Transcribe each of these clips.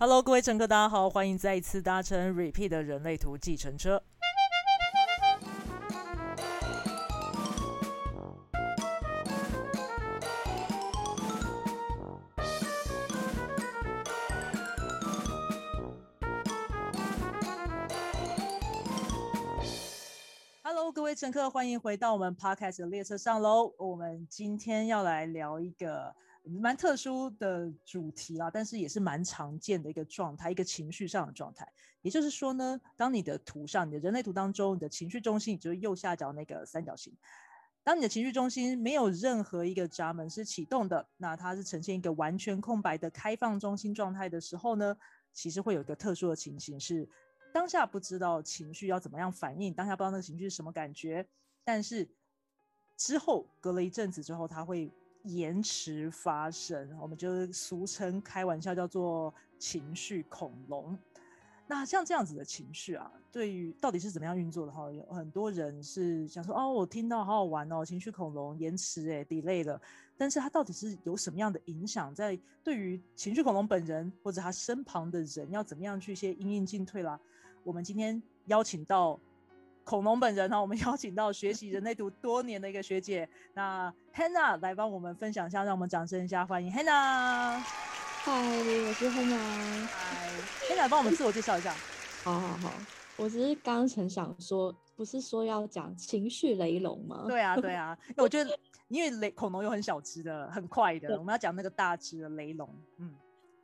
Hello，各位乘客，大家好，欢迎再一次搭乘 Repeat 的人类图计程车。Hello，各位乘客，欢迎回到我们 Podcast 的列车上喽。我们今天要来聊一个。蛮特殊的主题啦，但是也是蛮常见的一个状态，一个情绪上的状态。也就是说呢，当你的图上，你的人类图当中，你的情绪中心，也就是右下角那个三角形，当你的情绪中心没有任何一个闸门是启动的，那它是呈现一个完全空白的开放中心状态的时候呢，其实会有一个特殊的情形，是当下不知道情绪要怎么样反应，当下不知道那个情绪是什么感觉，但是之后隔了一阵子之后，它会。延迟发生，我们就俗称开玩笑叫做情绪恐龙。那像这样子的情绪啊，对于到底是怎么样运作的哈？有很多人是想说哦，我听到好好玩哦，情绪恐龙延迟哎，delay 了。但是它到底是有什么样的影响，在对于情绪恐龙本人或者他身旁的人要怎么样去一些因应进退啦？我们今天邀请到。恐龙本人哈，我们 邀请到学习人类图多年的一个学姐，那 Hannah 来帮我们分享一下，让我们掌声一下欢迎 Hannah。嗨，我是 Hannah。嗨，Hannah 帮我们自我介绍一下。好好好，我只是刚曾想说，不是说要讲情绪雷龙吗？对啊，对啊，我觉得因为雷恐龙有很小只的、很快的，我们要讲那个大只的雷龙。嗯，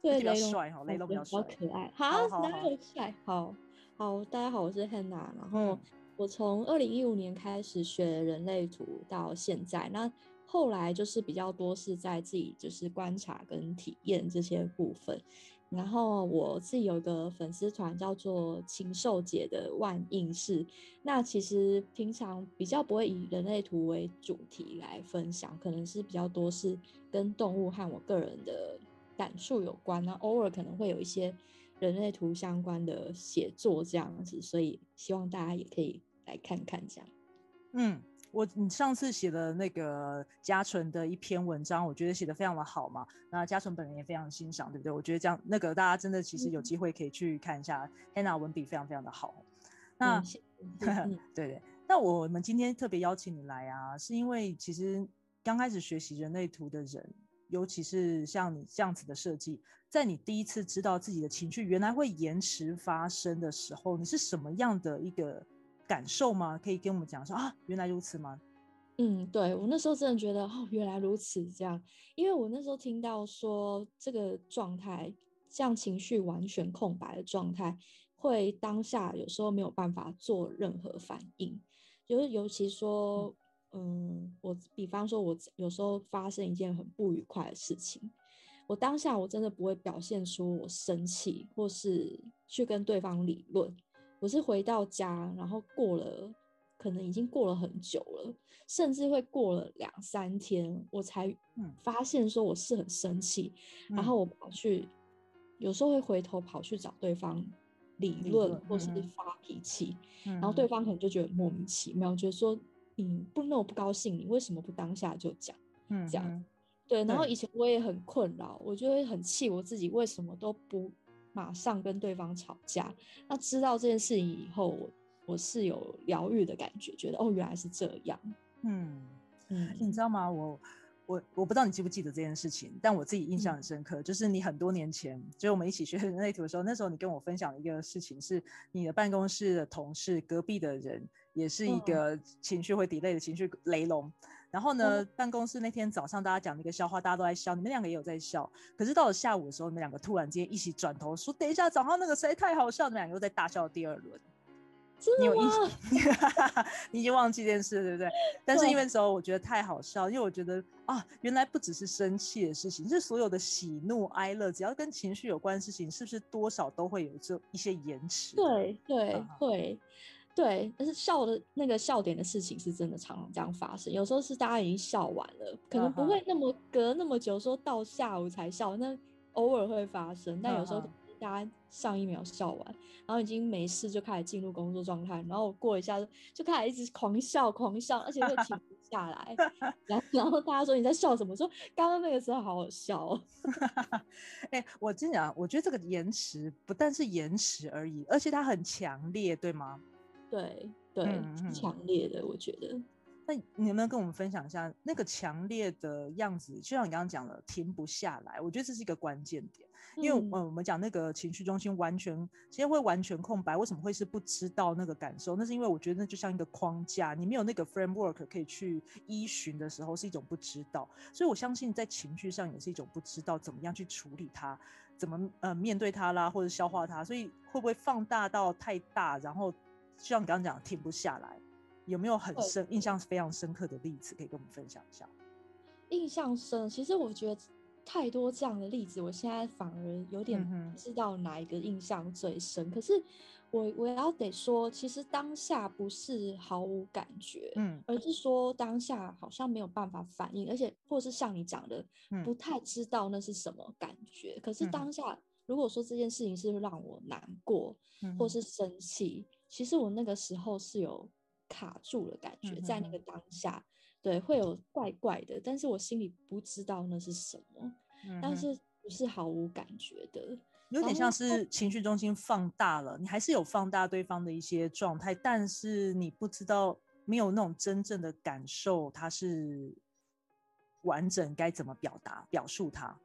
对，比较帅哈，雷龙比较帅，可爱。好，哪有帅？好好，大家好，我是 Hannah，然后。我从二零一五年开始学人类图到现在，那后来就是比较多是在自己就是观察跟体验这些部分。然后我自己有一个粉丝团叫做禽兽姐的万应室，那其实平常比较不会以人类图为主题来分享，可能是比较多是跟动物和我个人的感触有关，那偶尔可能会有一些。人类图相关的写作这样子，所以希望大家也可以来看看这样。嗯，我你上次写的那个嘉纯的一篇文章，我觉得写的非常的好嘛。那嘉纯本人也非常欣赏，对不对？我觉得这样那个大家真的其实有机会可以去看一下，Hannah 文笔非常非常的好。那 对对，那我们今天特别邀请你来啊，是因为其实刚开始学习人类图的人。尤其是像你这样子的设计，在你第一次知道自己的情绪原来会延迟发生的时候，你是什么样的一个感受吗？可以跟我们讲说啊，原来如此吗？嗯，对我那时候真的觉得哦，原来如此这样，因为我那时候听到说这个状态，像情绪完全空白的状态，会当下有时候没有办法做任何反应，就是尤其说。嗯，我比方说，我有时候发生一件很不愉快的事情，我当下我真的不会表现出我生气，或是去跟对方理论。我是回到家，然后过了，可能已经过了很久了，甚至会过了两三天，我才发现说我是很生气，然后我跑去，有时候会回头跑去找对方理论，或是发脾气，然后对方可能就觉得莫名其妙，觉得说。你不那么不高兴，你为什么不当下就讲？嗯，这样对。然后以前我也很困扰，我就会很气我自己，为什么都不马上跟对方吵架？那知道这件事情以后，我我是有疗愈的感觉，觉得哦，原来是这样。嗯嗯，你知道吗？我。我我不知道你记不记得这件事情，但我自己印象很深刻，就是你很多年前，就是我们一起学人类图的时候，那时候你跟我分享一个事情，是你的办公室的同事隔壁的人也是一个情绪会 delay 的情绪雷龙，然后呢，办公室那天早上大家讲那个笑话，大家都在笑，你们两个也有在笑，可是到了下午的时候，你们两个突然间一起转头说，等一下早上那个实在太好笑，你们两个又在大笑第二轮。你有印象？你已经忘记这件事，对不对？但是因为时候我觉得太好笑，因为我觉得啊，原来不只是生气的事情，是所有的喜怒哀乐，只要跟情绪有关的事情，是不是多少都会有这一些延迟？对对会，对。但是笑的那个笑点的事情是真的常常这样发生，有时候是大家已经笑完了，可能不会那么隔那么久，说到下午才笑，那偶尔会发生，但有时候。大家上一秒笑完，然后已经没事，就开始进入工作状态，然后过一下就开始一直狂笑狂笑，而且会停不下来。然后然后大家说你在笑什么？说刚刚那个时候好好笑。哦。哎，我真讲，我觉得这个延迟不但是延迟而已，而且它很强烈，对吗？对对，强烈的，我觉得。那你能不能跟我们分享一下那个强烈的样子？就像你刚刚讲了，停不下来，我觉得这是一个关键点。因为呃，我们讲那个情绪中心完全，其实会完全空白。为什么会是不知道那个感受？那是因为我觉得那就像一个框架，你没有那个 framework 可以去依循的时候，是一种不知道。所以我相信在情绪上也是一种不知道怎么样去处理它，怎么呃面对它啦，或者消化它。所以会不会放大到太大，然后就像你刚刚讲停不下来？有没有很深、印象非常深刻的例子可以跟我们分享一下？印象深，其实我觉得太多这样的例子，我现在反而有点不知道哪一个印象最深。可是我我要得说，其实当下不是毫无感觉，嗯，而是说当下好像没有办法反应，而且或是像你讲的，不太知道那是什么感觉。可是当下如果说这件事情是让我难过，或是生气，其实我那个时候是有。卡住了，感觉在那个当下，对，会有怪怪的，但是我心里不知道那是什么，但是不是毫无感觉的，有点像是情绪中心放大了，你还是有放大对方的一些状态，但是你不知道，没有那种真正的感受，它是完整该怎么表达、表述它。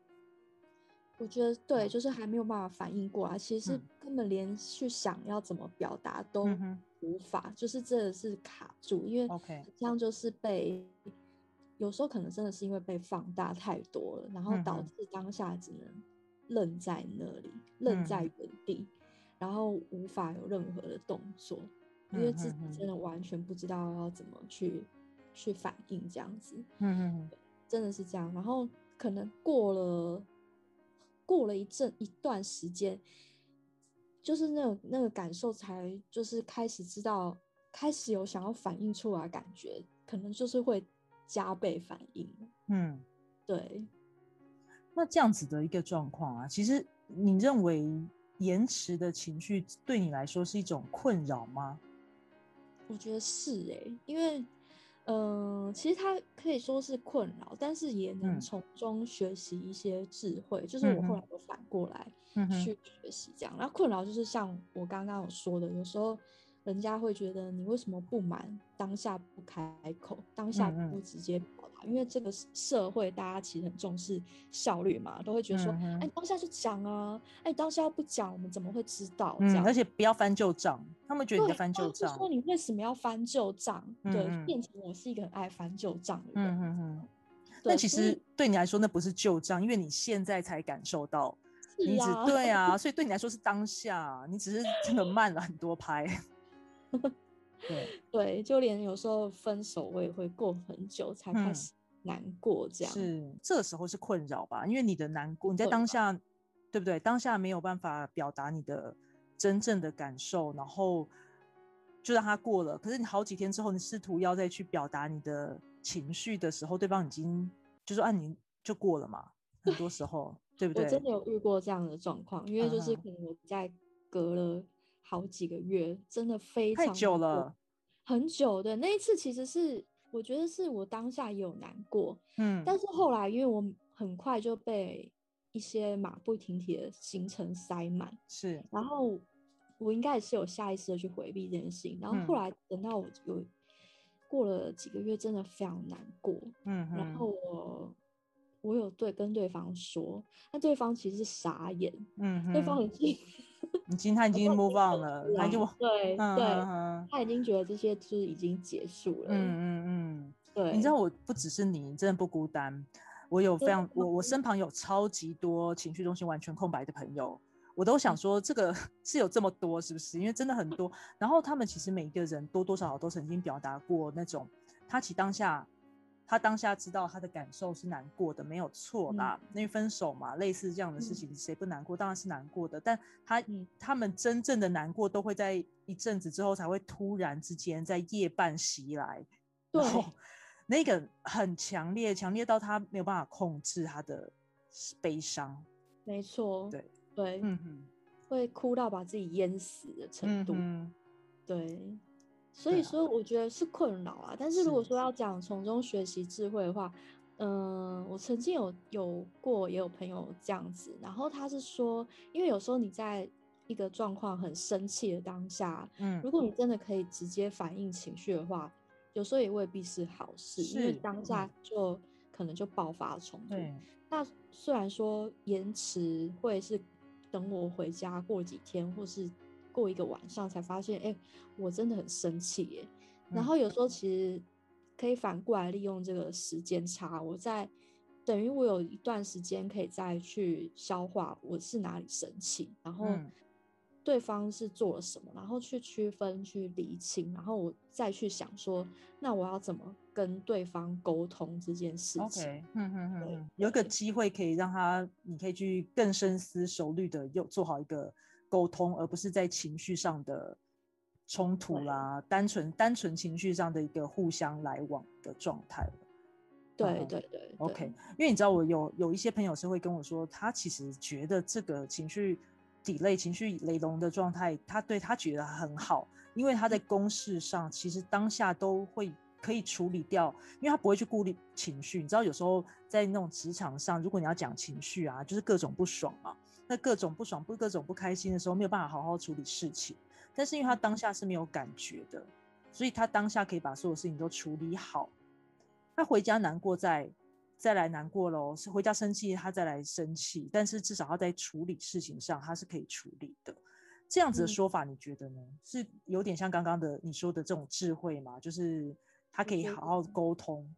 我觉得对，就是还没有办法反应过来，其实根本连去想要怎么表达都无法，就是真的是卡住，因为这样就是被有时候可能真的是因为被放大太多了，然后导致当下只能愣在那里，愣在原地，然后无法有任何的动作，因为自己真的完全不知道要怎么去去反应这样子，嗯嗯，真的是这样，然后可能过了。过了一阵一段时间，就是那种那个感受才就是开始知道，开始有想要反应出来，感觉可能就是会加倍反应。嗯，对。那这样子的一个状况啊，其实你认为延迟的情绪对你来说是一种困扰吗？我觉得是哎，因为。嗯，其实它可以说是困扰，但是也能从中学习一些智慧。就是我后来都反过来去学习这样。那困扰就是像我刚刚有说的，有时候人家会觉得你为什么不满当下不开口，当下不直接。因为这个社会，大家其实很重视效率嘛，都会觉得说，哎，当下就讲啊，哎，当下不讲，我们怎么会知道？嗯，而且不要翻旧账，他们觉得你在翻旧账，说你为什么要翻旧账？对，变成我是一个很爱翻旧账的人。嗯嗯嗯。但其实对你来说，那不是旧账，因为你现在才感受到，你只对啊，所以对你来说是当下，你只是真的慢了很多拍。对对，就连有时候分手，我也会过很久才开始难过，这样是这个时候是困扰吧？因为你的难过，你在当下，对不对？当下没有办法表达你的真正的感受，然后就让它过了。可是你好几天之后，你试图要再去表达你的情绪的时候，对方已经就说：“啊，你就过了嘛。”很多时候，对不对？我真的有遇过这样的状况，因为就是可能我在隔了。好几个月，真的非常久了，很久的那一次，其实是我觉得是我当下也有难过，嗯，但是后来因为我很快就被一些马不停蹄的行程塞满，是，然后我应该也是有下意识的去回避这件事情，然后后来等到我有过了几个月，真的非常难过，嗯，然后我我有对跟对方说，那对方其实是傻眼，嗯，对方已经。已经他已经 move on 了，他就对对，他已经觉得这些就是已经结束了。嗯嗯嗯，对。你知道我不只是你，真的不孤单。我有非常我我身旁有超级多情绪中心完全空白的朋友，我都想说这个是有这么多是不是？因为真的很多。然后他们其实每一个人多多少少都曾经表达过那种他其当下。他当下知道他的感受是难过的，没有错啦。因为分手嘛，类似这样的事情，谁不难过？当然是难过的。但他他们真正的难过，都会在一阵子之后才会突然之间在夜半袭来，对，那个很强烈，强烈到他没有办法控制他的悲伤。没错，对对，嗯哼，会哭到把自己淹死的程度。嗯对。所以说我觉得是困扰啊。但是如果说要讲从中学习智慧的话，嗯，我曾经有有过也有朋友这样子，然后他是说，因为有时候你在一个状况很生气的当下，嗯，如果你真的可以直接反映情绪的话，有时候也未必是好事，因为当下就可能就爆发冲突。那虽然说延迟会是等我回家过几天，或是过一个晚上才发现，哎，我真的很生气耶。然后有时候其实。可以反过来利用这个时间差，我在等于我有一段时间可以再去消化我是哪里生气，然后对方是做了什么，然后去区分、去理清，然后我再去想说，那我要怎么跟对方沟通这件事情？OK，嗯嗯嗯，有一个机会可以让他，你可以去更深思熟虑的又做好一个沟通，而不是在情绪上的。冲突啦，单纯单纯情绪上的一个互相来往的状态对对对，OK。因为你知道，我有有一些朋友是会跟我说，他其实觉得这个情绪底类、情绪雷龙的状态，他对他觉得很好，因为他在公事上其实当下都会可以处理掉，因为他不会去顾虑情绪。你知道，有时候在那种职场上，如果你要讲情绪啊，就是各种不爽嘛，那各种不爽不各种不开心的时候，没有办法好好处理事情。但是因为他当下是没有感觉的，所以他当下可以把所有事情都处理好。他回家难过再再来难过喽，是回家生气他再来生气，但是至少他在处理事情上他是可以处理的。这样子的说法你觉得呢？是有点像刚刚的你说的这种智慧吗？就是他可以好好沟通。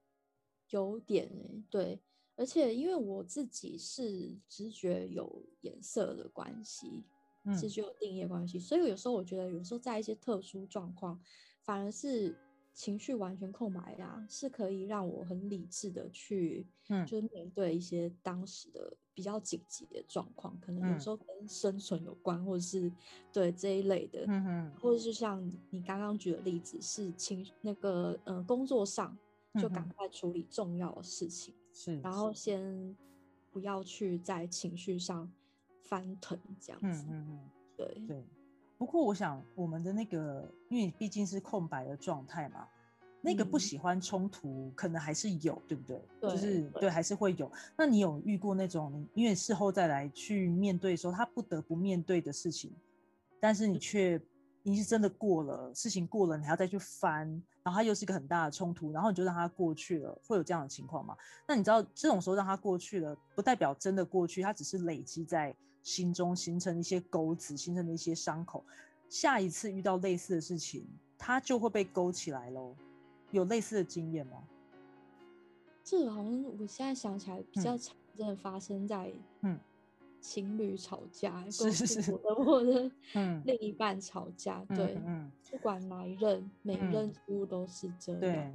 有点哎，对，而且因为我自己是直觉有颜色的关系。直觉有定义关系，所以有时候我觉得，有时候在一些特殊状况，反而是情绪完全空白呀，是可以让我很理智的去，嗯，就是面对一些当时的比较紧急的状况，可能有时候跟生存有关，或者是对这一类的，嗯哼，或者是像你刚刚举的例子，是情那个呃工作上就赶快处理重要的事情，是，然后先不要去在情绪上。翻腾这样子，嗯嗯嗯，对对。不过我想，我们的那个，因为毕竟是空白的状态嘛，那个不喜欢冲突，可能还是有，对不对？就是对，还是会有。那你有遇过那种，因为事后再来去面对的时候他不得不面对的事情，但是你却你是真的过了，事情过了，你还要再去翻，然后它又是一个很大的冲突，然后你就让它过去了，会有这样的情况吗？那你知道这种时候让它过去了，不代表真的过去，它只是累积在。心中形成一些钩子，形成的一些伤口，下一次遇到类似的事情，它就会被勾起来喽。有类似的经验吗？这好像我现在想起来比较常见发生在嗯情侣吵架，是是是，或者嗯 另一半吵架，对，嗯，不管哪一任，每一任几乎都是这样。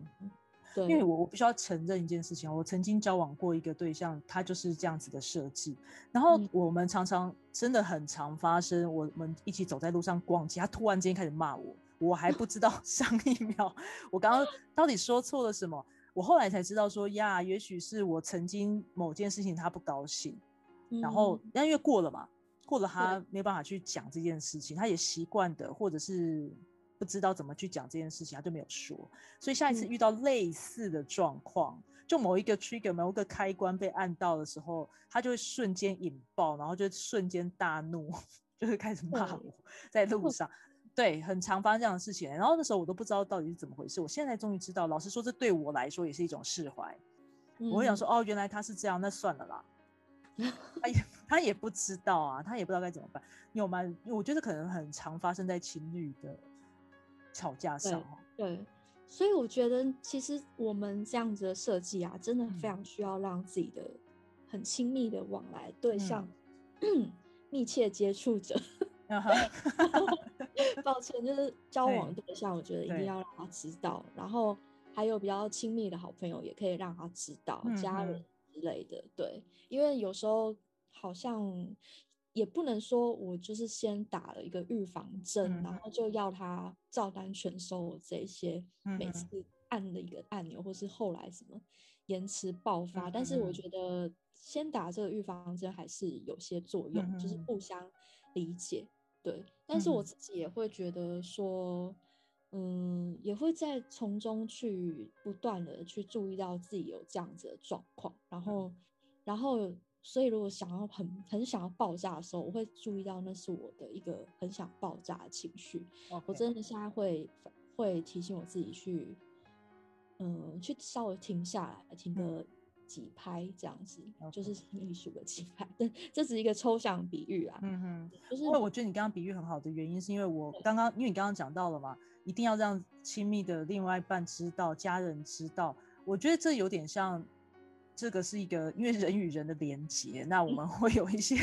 对因为我我必须要承认一件事情我曾经交往过一个对象，他就是这样子的设计。然后我们常常真的很常发生，我们一起走在路上逛街，他突然间开始骂我，我还不知道 上一秒我刚刚 到底说错了什么。我后来才知道说呀，也许是我曾经某件事情他不高兴，然后但因为过了嘛，过了他没办法去讲这件事情，他也习惯的或者是。不知道怎么去讲这件事情，他就没有说。所以下一次遇到类似的状况，就某一个 trigger、某一个开关被按到的时候，他就会瞬间引爆，然后就瞬间大怒，就会开始骂我。在路上，对，很常发生这样的事情。然后那时候我都不知道到底是怎么回事。我现在终于知道，老实说，这对我来说也是一种释怀。我会想说，哦，原来他是这样，那算了啦。他也他也不知道啊，他也不知道该怎么办。有吗？我觉得可能很常发生在情侣的。吵架上，对，所以我觉得其实我们这样子的设计啊，真的非常需要让自己的很亲密的往来对象、密切接触者，抱歉，就是交往对象，我觉得一定要让他知道，然后还有比较亲密的好朋友也可以让他知道，家人之类的，对，因为有时候好像。也不能说我就是先打了一个预防针，然后就要他照单全收这些，每次按的一个按钮，或是后来什么延迟爆发。但是我觉得先打这个预防针还是有些作用，就是互相理解。对，但是我自己也会觉得说，嗯，也会在从中去不断的去注意到自己有这样子的状况，然后，然后，所以如果想要很很想要爆炸的时候，我会注意到那是我的一个很想爆炸的情绪。我真的现在会会提醒我自己去，嗯，去稍微停下来，停个。几拍这样子，就是艺术的几拍，这这是一个抽象比喻啊。嗯哼，就是因为我觉得你刚刚比喻很好的原因，是因为我刚刚因为你刚刚讲到了嘛，一定要让亲密的另外一半知道，家人知道。我觉得这有点像。这个是一个，因为人与人的连接，那我们会有一些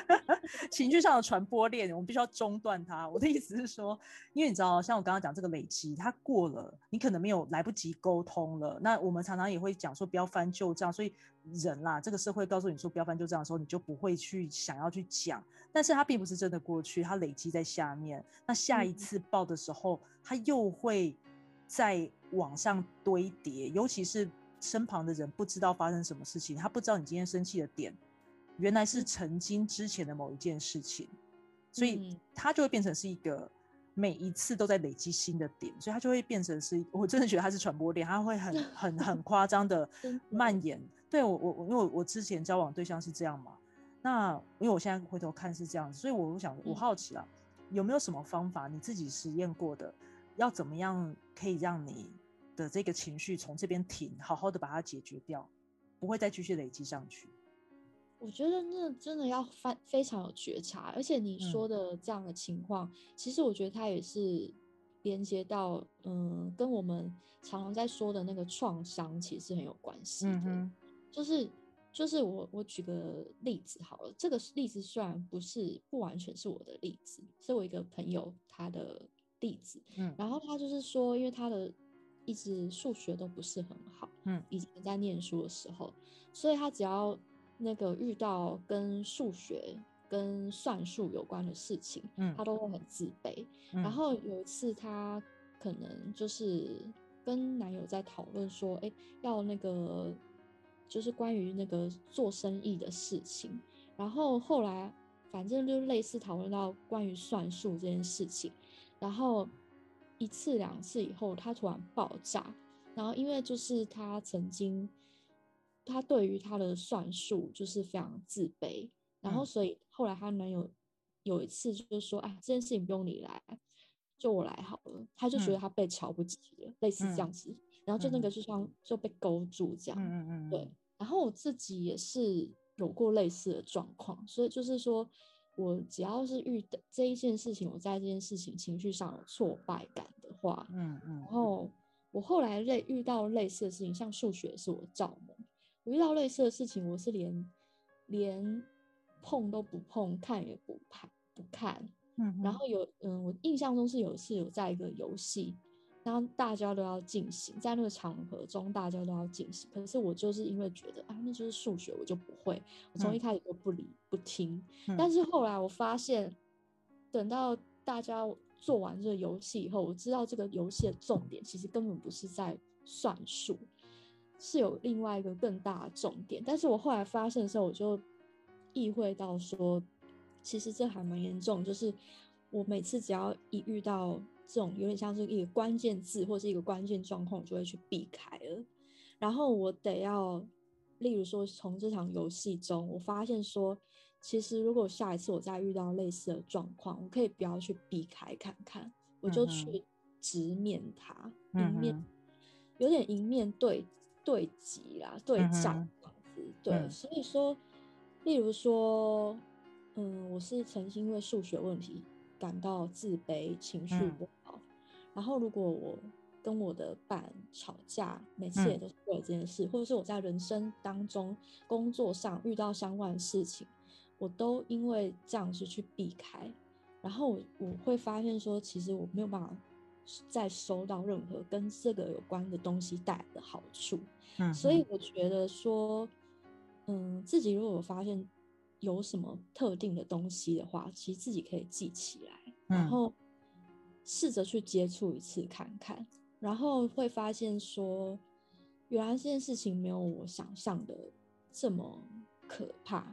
情绪上的传播链，我们必须要中断它。我的意思是说，因为你知道，像我刚刚讲这个累积，它过了，你可能没有来不及沟通了。那我们常常也会讲说不要翻旧账，所以人啦，这个社会告诉你说不要翻旧账的时候，你就不会去想要去讲。但是它并不是真的过去，它累积在下面。那下一次爆的时候，它又会在往上堆叠，尤其是。身旁的人不知道发生什么事情，他不知道你今天生气的点，原来是曾经之前的某一件事情，所以他就会变成是一个每一次都在累积新的点，所以他就会变成是，我真的觉得他是传播链，他会很 很很夸张 的蔓延。对我我我，因为我我之前交往对象是这样嘛，那因为我现在回头看是这样，所以我想我好奇啊，有没有什么方法你自己实验过的，要怎么样可以让你。的这个情绪从这边停，好好的把它解决掉，不会再继续累积上去。我觉得那真的要非非常有觉察，而且你说的这样的情况，其实我觉得它也是连接到，嗯，跟我们常常在说的那个创伤其实很有关系的。就是就是我我举个例子好了，这个例子虽然不是不完全是我的例子，是我一个朋友他的例子。嗯，然后他就是说，因为他的。一直数学都不是很好，嗯，以前在念书的时候，所以他只要那个遇到跟数学、跟算术有关的事情，嗯，他都会很自卑。然后有一次，他可能就是跟男友在讨论说，哎，要那个就是关于那个做生意的事情。然后后来反正就类似讨论到关于算术这件事情，然后。一次两次以后，他突然爆炸，然后因为就是他曾经，他对于他的算术就是非常自卑，然后所以后来他男友有一次就是说，哎，这件事情不用你来，就我来好了，他就觉得他被瞧不起了，类似这样子，然后就那个就像就被勾住这样，嗯嗯嗯，对，然后我自己也是有过类似的状况，所以就是说。我只要是遇到这一件事情，我在这件事情情绪上有挫败感的话，嗯嗯，然后我后来类遇到类似的事情，像数学是我造梦，我遇到类似的事情，我是连连碰都不碰，看也不看不看，嗯，然后有嗯，我印象中是有一次有在一个游戏。然后大家都要进行，在那个场合中，大家都要进行。可是我就是因为觉得啊，那就是数学，我就不会。我从一开始就不理不听。但是后来我发现，等到大家做完这个游戏以后，我知道这个游戏的重点其实根本不是在算术，是有另外一个更大的重点。但是我后来发现的时候，我就意会到说，其实这还蛮严重。就是我每次只要一遇到。这种有点像是一个关键字或是一个关键状况，我就会去避开了。然后我得要，例如说从这场游戏中，我发现说，其实如果下一次我再遇到类似的状况，我可以不要去避开看看，我就去直面它，迎面有点迎面对对击啦，对战这样子。对，所以说，例如说，嗯，我是曾经因为数学问题感到自卑，情绪不。然后，如果我跟我的伴吵架，每次也都是为了这件事，或者是我在人生当中、工作上遇到相关的事情，我都因为这样子去避开。然后我我会发现说，其实我没有办法再收到任何跟这个有关的东西带来的好处。嗯，所以我觉得说，嗯，自己如果发现有什么特定的东西的话，其实自己可以记起来，然后。试着去接触一次看看，然后会发现说，原来这件事情没有我想象的这么可怕。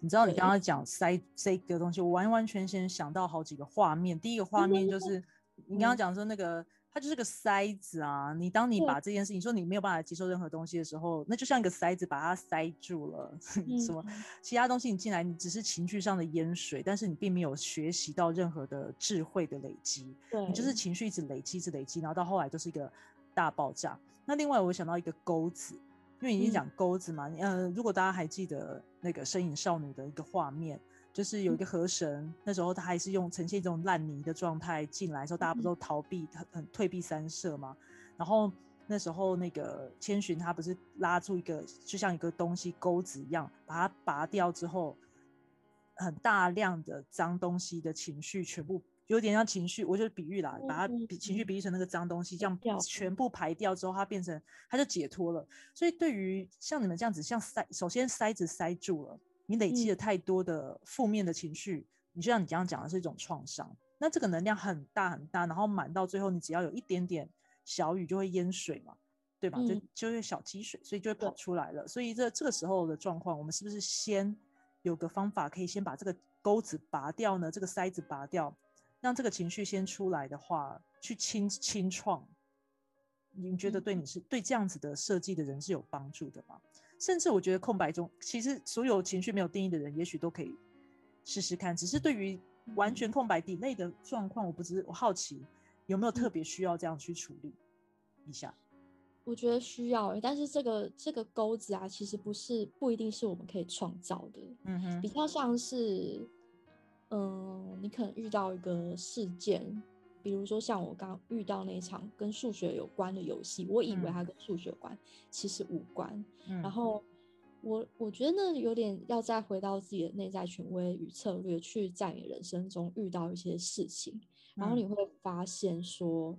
你知道，你刚刚讲塞这个东西，我完完全全想到好几个画面。第一个画面就是你刚刚讲说那个它就是个塞子啊！你当你把这件事情说你没有办法接受任何东西的时候，那就像一个塞子把它塞住了。什么嗯其他东西你进来，你只是情绪上的淹水，但是你并没有学习到任何的智慧的累积。对，你就是情绪一直累积，一直累积，然后到后来就是一个大爆炸。那另外我想到一个钩子，因为你已经讲钩子嘛，嗯呃，如果大家还记得那个身影少女的一个画面，就是有一个河神，那时候他还是用呈现一种烂泥的状态进来的时候，大家不都逃避很很退避三舍吗？然后那时候那个千寻他不是拉住一个就像一个东西钩子一样，把它拔掉之后，很大量的脏东西的情绪全部有点像情绪，我就比喻啦，把它嗯比情绪比喻成那个脏东西，这样全部排掉之后，它变成它就解脱了。所以对于像你们这样子，像塞，首先塞子塞住了，你累积了太多的负面的情绪，你就像你刚刚讲的是一种创伤，那这个能量很大很大，然后满到最后，你只要有一点点小雨就会淹水嘛。对吧？就嗯就会小积水，所以就会跑出来了。所以这这个时候的状况，我们是不是先有个方法可以先把这个钩子拔掉呢？这个塞子拔掉，让这个情绪先出来的话，去清清创，你觉得对你是、对这样子的设计的人是有帮助的吗？甚至我觉得空白中，其实所有情绪没有定义的人，也许都可以试试看。只是对于完全空白底内的状况，我不知我好奇有没有特别需要这样去处理一下。我觉得需要欸，但是这个这个钩子啊，其实不是不一定是我们可以创造的，嗯哼比较像是，嗯，你可能遇到一个事件，比如说像我刚遇到那一场跟数学有关的游戏，我以为嗯。它跟数学有关，其实无关。嗯。然后我我觉得那有点要再回到自己的内在权威与策略，去在你人生中遇到一些事情，然后嗯。你会发现说，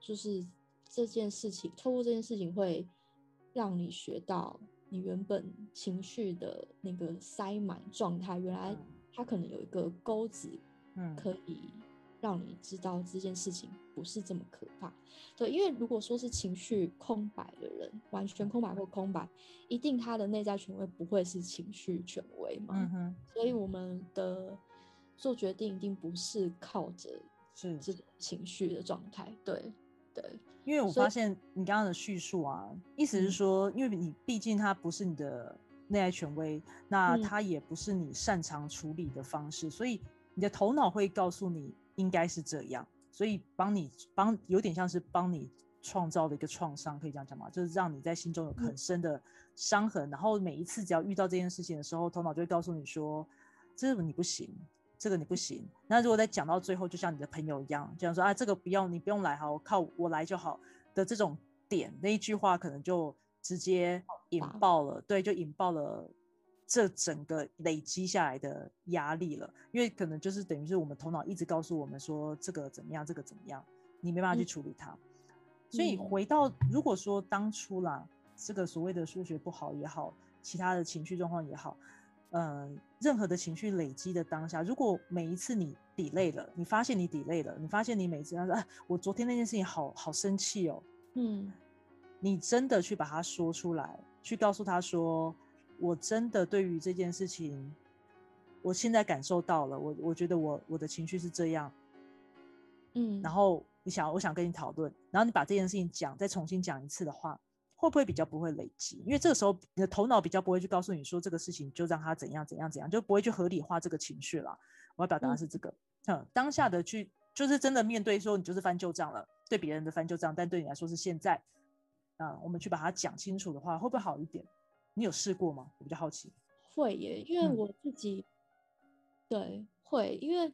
就是这件事情，透过这件事情会让你学到你原本情绪的那个塞满状态，原来嗯。它可能有一个钩子，嗯。可以让你知道这件事情不是这么可怕。对，因为如果说是情绪空白的人，完全空白或空白，一定他的内在权威不会是情绪权威嘛。嗯哼，所以我们的做决定一定不是靠着是这种情绪的状态。对，对，因为我发现你刚刚的叙述啊，意思是嗯说，因为你毕竟他不是你的内在权威，那嗯它也不是你擅长处理的方式，所以你的头脑会告诉你应该是这样，所以帮你帮有点像是帮你创造的一个创伤，可以这样讲吗？就是让你在心中有很深的伤痕，然后每一次只要遇到这件事情的时候，头脑就会告诉你说，这个你不行。这个你不行。那如果再讲到最后，就像你的朋友一样，这样说啊，这个不用，你不用来，好，靠我来就好的这种点，那一句话可能就直接引爆爆了，对，就引爆了这整个累积下来的压力了。因为可能就是等于是我们头脑一直告诉我们说这个怎么样，这个怎么样，你没办法去嗯处理它。所以嗯回到如果说当初啦，这个所谓的数学不好也好，其他的情绪状况也好。呃，任何的情绪累积的当下，如果每一次你 delay 了，你发现你 delay 了，你发现你每次他说，哎，我昨天那件事情好好生气哦，嗯你真的去把它说出来，去告诉他说，我真的对于这件事情，我现在感受到了，我我觉得我我的情绪是这样，嗯，然后你想，我想跟你讨论，然后你把这件事情讲，再重新讲一次的话，会不会比较不会累积？因为这个时候你的头脑比较不会去告诉你说这个事情就让他怎样怎样怎样，就不会去合理化这个情绪了。我要表达的是这个，嗯，当下的去就是真的面对说你就是翻旧账了，对别人的翻旧账，但对你来说是现在，啊、我们去把它讲清楚的话，会不会好一点？你有试过吗？我比较好奇。会耶，因为嗯我自己、对会，因为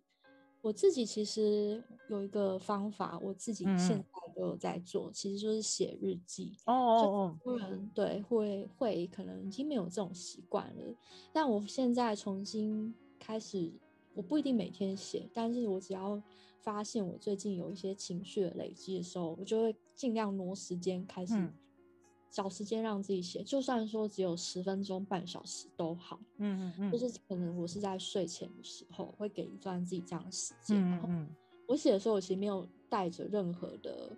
我自己其实有一个方法，我自己嗯现嗯在都有在做，其实就是写日记。哦哦哦，多人对会会可能已经没有这种习惯了，但我现在重新开始，我不一定每天写，但是我只要发现我最近有一些情绪的累积的时候，我就会尽量挪时间开始嗯找时间让自己写，就算说只有十分钟、半小时都好。嗯嗯嗯，就是可能我是在睡前的时候会给一段自己这样的时间，然后嗯嗯我写的时候，我其实没有带着任何的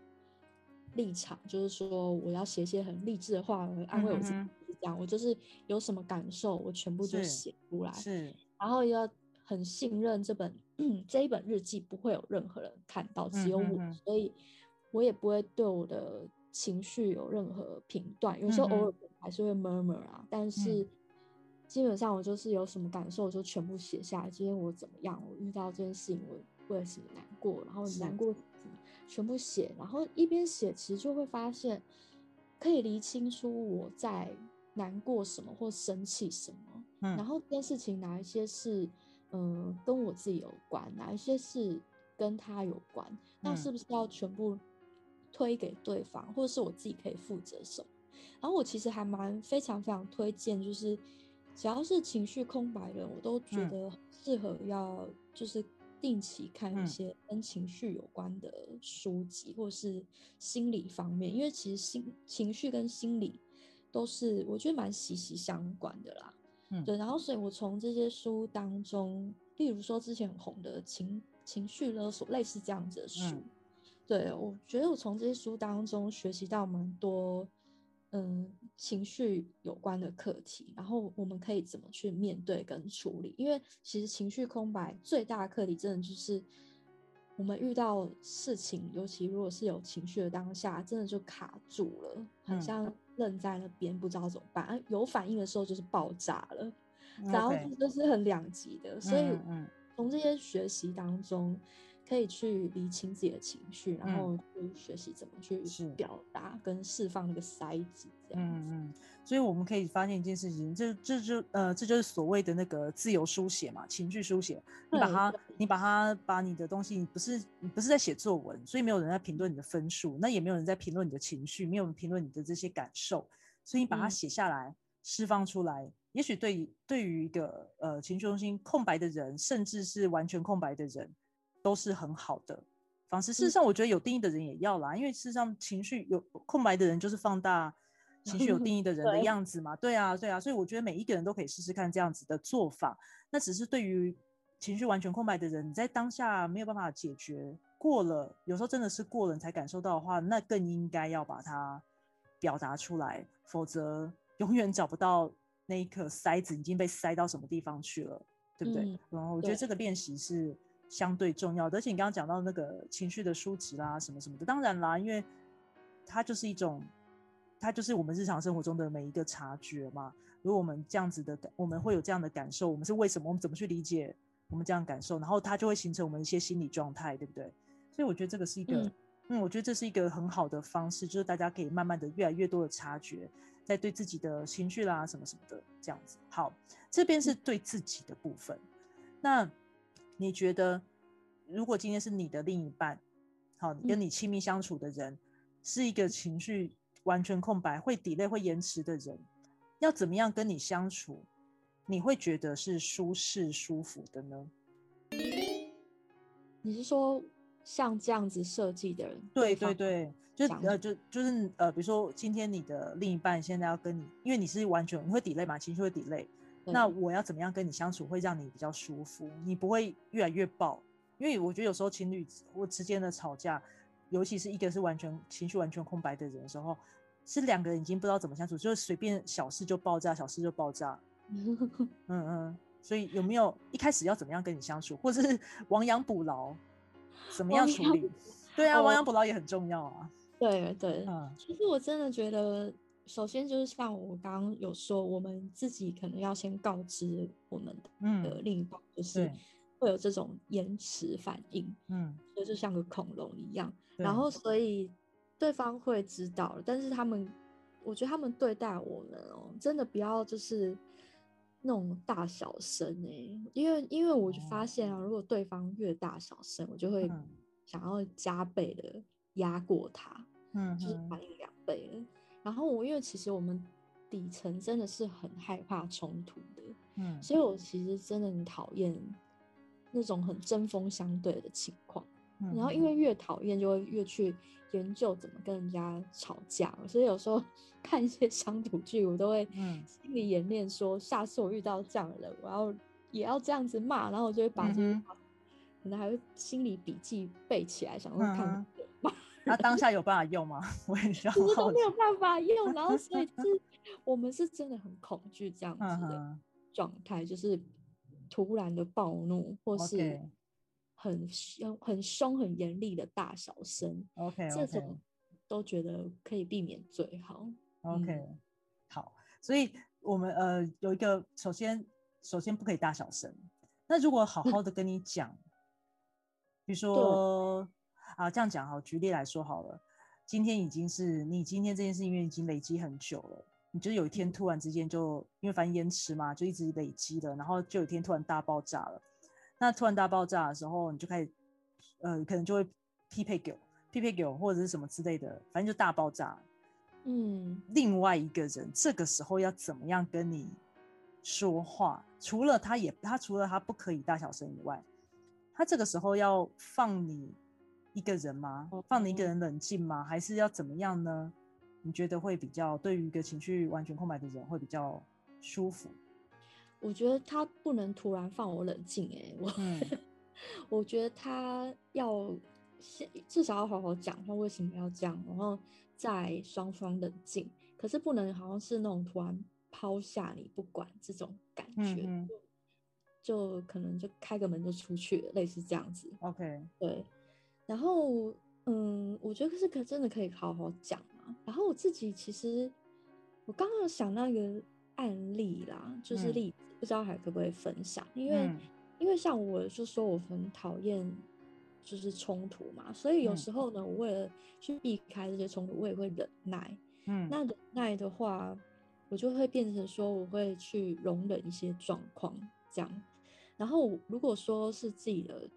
立场，就是说我要写一些很励志的话来安慰我自己，这样。我就是有什么感受，我全部就写出来嗯，，是，然后要很信任这本这一本日记不会有任何人看到，只有我，所以我也不会对我的情绪有任何评断，有时候偶尔还是会 murmur 啊，但是基本上我就是有什么感受就全部写下来。今天我怎么样？我遇到这件事情，我为了什么难过？然后难过全部写，然后一边写，其实就会发现可以厘清出我在难过什么或生气什么。嗯，然后这件事情哪一些是嗯跟我自己有关，哪一些是跟他有关？那是不是要全部推给对方，或者是我自己可以负责什么？然后我其实还蛮非常非常推荐，就是只要是情绪空白的，我都觉得适合要就是定期看一些跟情绪有关的书籍，或是心理方面，因为其实心情绪跟心理都是我觉得蛮息息相关的啦。嗯，对。然后所以我从这些书当中，例如说之前很红的情。情绪勒索类似这样子的书，对我觉得我从这些书当中学习到蛮多，嗯，情绪有关的课题，然后我们可以怎么去面对跟处理？因为其实情绪空白最大的课题，真的就是我们遇到事情，尤其如果是有情绪的当下，真的就卡住了，很像愣在那边不知道怎么办。有反应的时候就是爆炸了，然后这是很两极的，所以嗯。从这些学习当中，可以去理清自己的情绪，然后去学习怎么去表达跟释放那个塞子。嗯嗯，所以我们可以发现一件事情，这这就呃，这就是所谓的那个自由书写嘛，情绪书写。你把它，你把它，把你的东西，你不是你不是在写作文，所以没有人在评论你的分数，那也没有人在评论你的情绪，没有人评论你的这些感受，所以你把它写下来，释放出来。也许对对于一个呃情绪中心空白的人，甚至是完全空白的人，都是很好的方式。事实上，我觉得有定义的人也要啦，因为事实上情绪有空白的人就是放大 情绪有定义的人的样子嘛。对啊，对啊，所以我觉得每一个人都可以试试看这样子的做法。那只是对于情绪完全空白的人，你在当下没有办法解决，过了有时候真的是过了你才感受到的话，那更应该要把它表达出来，否则 永远找不到。那一颗塞子已经被塞到什么地方去了，对不对？然后我觉得这个练习是相对重要的。而且你刚刚讲到那个情绪的书籍啦，什么什么的，当然啦，因为它就是一种，它就是我们日常生活中的每一个察觉嘛。如果我们这样子的，我们会有这样的感受，我们是为什么？我们怎么去理解我们这样感受？然后它就会形成我们一些心理状态，对不对？所以我觉得这个是一个，嗯，我觉得这是一个很好的方式，就是大家可以慢慢的越来越多的察觉。在对自己的情绪啦，什么什么的这样子。好，这边是对自己的部分。那你觉得，如果今天是你的另一半，好，跟你亲密相处的人，是一个情绪完全空白、会 delay、会延迟的人，要怎么样跟你相处，你会觉得是舒适、舒服的呢？你是说像这样子设计的人？对对对。就呃就就是呃，比如说今天你的另一半现在要跟你，因为你是完全你会抵赖嘛，情绪会抵赖，那我要怎么样跟你相处会让你比较舒服？你不会越来越爆？因为我觉得有时候情侣或之间的吵架，尤其是一个是完全情绪完全空白的人的时候，是两个人已经不知道怎么相处，就是随便小事就爆炸，小事就爆炸。嗯嗯，所以有没有一开始要怎么样跟你相处，或者是 亡羊补牢，怎么样处理？对啊，亡羊补牢也很重要啊。对对，其实我真的觉得，首先就是像我刚刚有说，我们自己可能要先告知我们的另一半，就是会有这种延迟反应，嗯，所以就像个恐龙一样。然后所以对方会知道，但是他们，我觉得他们对待我们哦，真的不要就是那种大小声哎，因为因为我就发现啊，如果对方越大小声，我就会想要加倍的压过他。嗯，就是反应两倍了。然后我因为其实我们底层真的是很害怕冲突的，嗯，所以我其实真的很讨厌那种很针锋相对的情况。然后因为越讨厌，就会越去研究怎么跟人家吵架。所以有时候 看一些乡土剧，我都会心里演练说，下次我遇到这样的人，我要也要这样子骂。然后我就会把这些可能还会心理笔记背起来，想说看。那当下有办法用吗？我也需要。其实都没有办法用，然后所以是，我们是真的很恐惧这样子的状态，就是突然的暴怒，或是很凶、很凶、很严厉的大小声。OK，这种都觉得可以避免最好。OK，、嗯好，所以我们呃有一个，首先首先不可以大小声。那如果好好的跟你讲，比如说啊这样讲好，举例来说好了，今天已经是你今天这件事，因为已经累积很久了，你就是有一天突然之间就因为反正延迟嘛，就一直累积的，然后就有一天突然大爆炸了。那突然大爆炸的时候，你就开始呃可能就会匹配给我匹配给我或者是什么之类的，反正就大爆炸。嗯，另外一个人这个时候要怎么样跟你说话？除了他也他除了他不可以大小声以外，他这个时候要放你一个人吗？放你一个人冷静吗？还是要怎么样呢？你觉得会比较对于一个情绪完全空白的人会比较舒服？我觉得他不能突然放我冷静、欸，我、嗯 我觉得他要先至少要好好讲话，为什么要这样，然后再双方冷静。可是不能好像是那种突然抛下你不管这种感觉，嗯嗯就就可能就开个门就出去了，类似这样子。，OK，对，然后嗯，我觉得是可真的可以好好讲嘛。然后我自己其实我刚刚有想到一个案例啦，就是嗯例子，不知道还可不可以分享？因为、嗯因为像我就说我很讨厌就是冲突嘛，所以有嗯时候呢，我为了去避开这些冲突，我也会忍耐。嗯，那忍耐的话，我就会变成说，我会去容忍一些状况，这样。然后如果说是自己的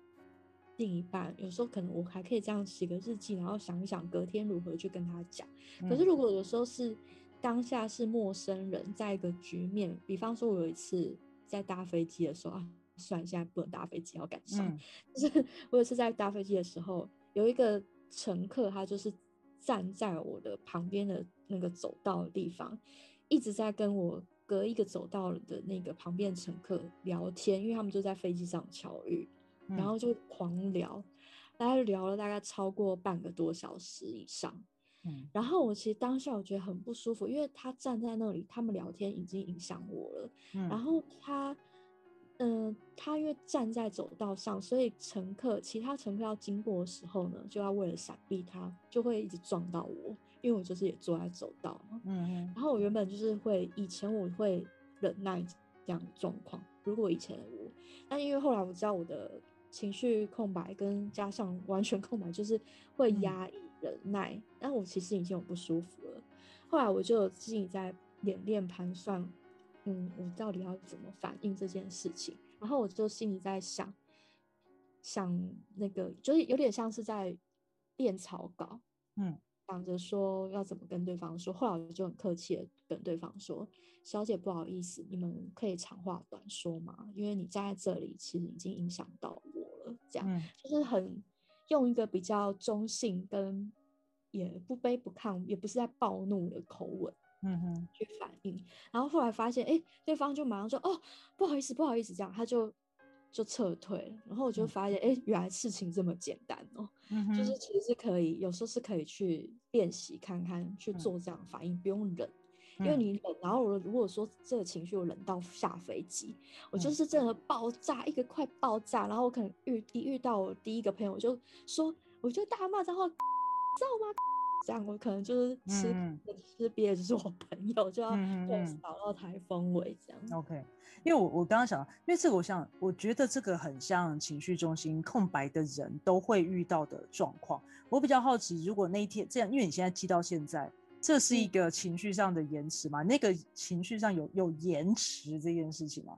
另一半，有时候可能我还可以这样写个日记，然后想一想隔天如何去跟他讲。可是嗯如果有时候是当下是陌生人，在一个局面，比方说我有一次在搭飞机的时候啊，虽然现在不能搭飞机，要赶上，嗯就是我有一次在搭飞机的时候，有一个乘客，他就是站在我的旁边的那个走道的地方，一直在跟我隔一个走道的那个旁边乘客聊天，因为他们就在飞机上巧遇，然嗯后就狂聊，大概聊了大概超过半个多小时以上。嗯然后我其实当下我觉得很不舒服，因为他站在那里，他们聊天已经影响我了。嗯，然后他，嗯、他因为站在走道上，所以乘客其他乘客要经过的时候呢，就要为了闪避他，就会一直撞到我，因为我就是也坐在走道嘛。嗯嗯然后我原本就是会，以前我会忍耐这样的状况，如果以前的我，但因为后来我知道我的情绪空白跟加上 完全空白，就是会嗯压抑忍耐，但我其实已经有不舒服了。后来我就有自己在演练盘算，嗯，我到底要怎么反应这件事情。然后我就心里在想，想那个就是有点像是在练草稿，嗯想着说要怎么跟对方说，后来我就很客气的跟对方说：“小姐，不好意思，你们可以长话短说吗？因为你站在这里，其实已经影响到我了。”这样、嗯就是很用一个比较中性跟也不卑不亢，也不是在暴怒的口吻嗯哼去反应。然后后来发现，哎，对方就马上说：“哦，不好意思，不好意思。”这样他就就撤退了。然后我就嗯发现，哎、原来事情这么简单哦。嗯，就是其实是可以，有时候是可以去练习看看，去嗯做这样的反应，不用忍，因为嗯你冷，然后我如果说这个情绪我冷到下飞机，我就嗯是真的爆炸，一个快爆炸，然后我可能遇一遇到我第一个朋友，我就说，我就大骂脏话，知道吗？这样我可能就是吃嗯吃瘪，就是我朋友就要对嗯嗯嗯扫到台风尾这样。OK，因为我我刚刚想到，因为这个我想，我觉得这个很像情绪中心空白的人都会遇到的状况。我比较好奇，如果那一天这样，因为你现在记到现在，这是一嗯个情绪上的延迟吗？那个情绪上有有延迟这件事情吗？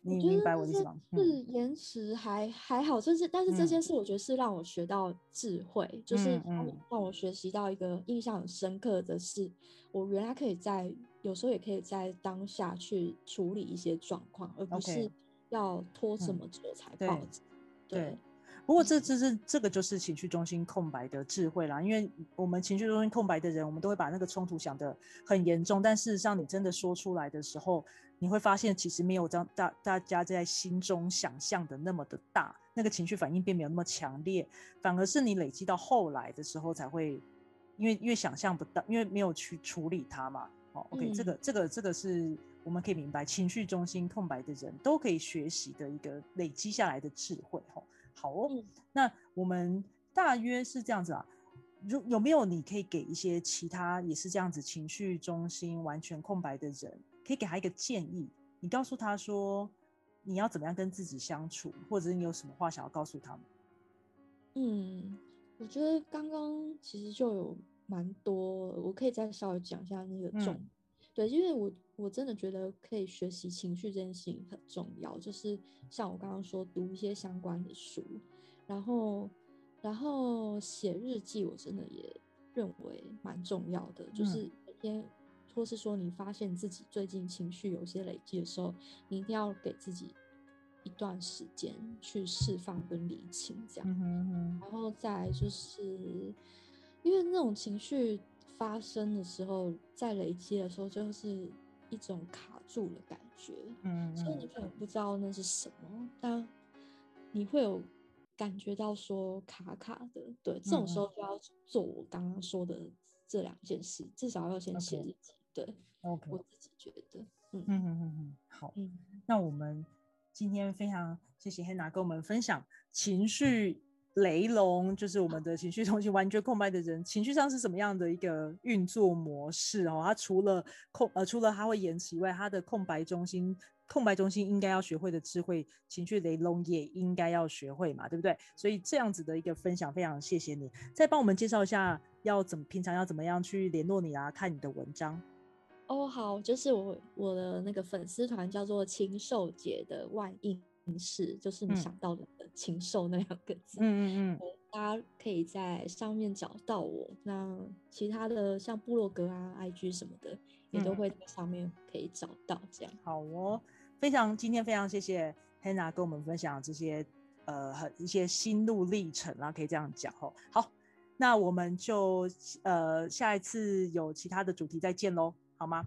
你明白我的意思吗？嗯是延迟还还好，就是但是这嗯件事我觉得是让我学到智慧，就是嗯让我学习到一个印象很深刻的是，我原来可以在有时候也可以在当下去处理一些状况，而不是要拖这嗯么久才报警。对，不过这这是这个就是情绪中心空白的智慧啦，因为我们情绪中心空白的人，我们都会把那个冲突想得很严重，但事实上你真的说出来的时候，你会发现其实没有这样大大家在心中想象的那么的大，那个情绪反应并没有那么强烈，反而是你累积到后来的时候才会，因为因为想象不到，因为没有去处理它嘛。哦，OK，、这嗯个这个这个是我们可以明白，情绪中心空白的人都可以学习的一个累积下来的智慧。吼、好哦，那我们大约是这样子啊。如有没有你可以给一些其他也是这样子情绪中心完全空白的人，可以给他一个建议？你告诉他说你要怎么样跟自己相处，或者是你有什么话想要告诉他们？嗯，我觉得刚刚其实就有蛮多，我可以再稍微讲一下那个重。对，因为我我真的觉得可以学习情绪这件事情很重要，就是像我刚刚说读一些相关的书，然后。然后写日记，我真的也认为蛮重要的。就是每天，或是说你发现自己最近情绪有些累积的时候，你一定要给自己一段时间去释放跟理清，这样。然后再就是，因为那种情绪发生的时候，在累积的时候，就是一种卡住的感觉。嗯，所以你可能不知道那是什么，但你会有。感觉到说卡卡的，对，这种时候就要做我刚刚说的这两件事，至少要先写日记。对，OK，我自己觉得，嗯嗯嗯嗯嗯，好，嗯，那我们今天非常谢谢 Hanna 跟我们分享情绪雷龙，就是我们的情绪中心完全空白的人，情绪上是什么样的一个运作模式哦？他除了空呃，除了他会延迟以外，他的空白中心。空白中心应该要学会的智慧，情绪雷龙也应该要学会嘛，对不对？所以这样子的一个分享，非常谢谢你。再帮我们介绍一下，要怎么平常要怎么样去联络你啊？看你的文章。哦，好，就是我我的那个粉丝团叫做“禽兽姐”的万应室，就是你想到的“禽兽”那两个字。嗯嗯嗯。大家可以在上面找到我。那其他的像部落格啊、IG 什么的，也都会在上面可以找到。这样。好哦。非常今天非常谢谢 Hannah 跟我们分享这些呃很一些心路历程啊，可以这样讲哦。好，那我们就呃下一次有其他的主题再见喽，好吗？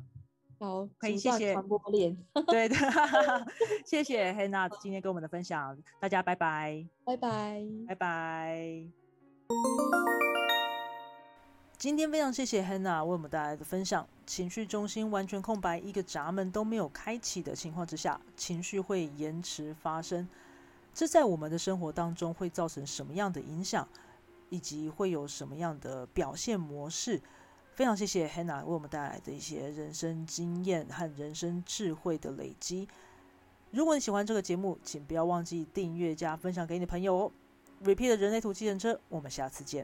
好，可以谢谢传播链。对的 谢谢 Hannah 今天跟我们的分享，大家拜拜，拜拜，拜拜。今天非常谢谢 Hannah 为我们带来的分享。情绪中心完全空白，一个闸门都没有开启的情况之下，情绪会延迟发生。这在我们的生活当中会造成什么样的影响，以及会有什么样的表现模式？非常谢谢 Hannah 为我们带来的一些人生经验和人生智慧的累积。如果你喜欢这个节目，请不要忘记订阅加分享给你的朋友哦。Repeat 人类图计人车，我们下次见。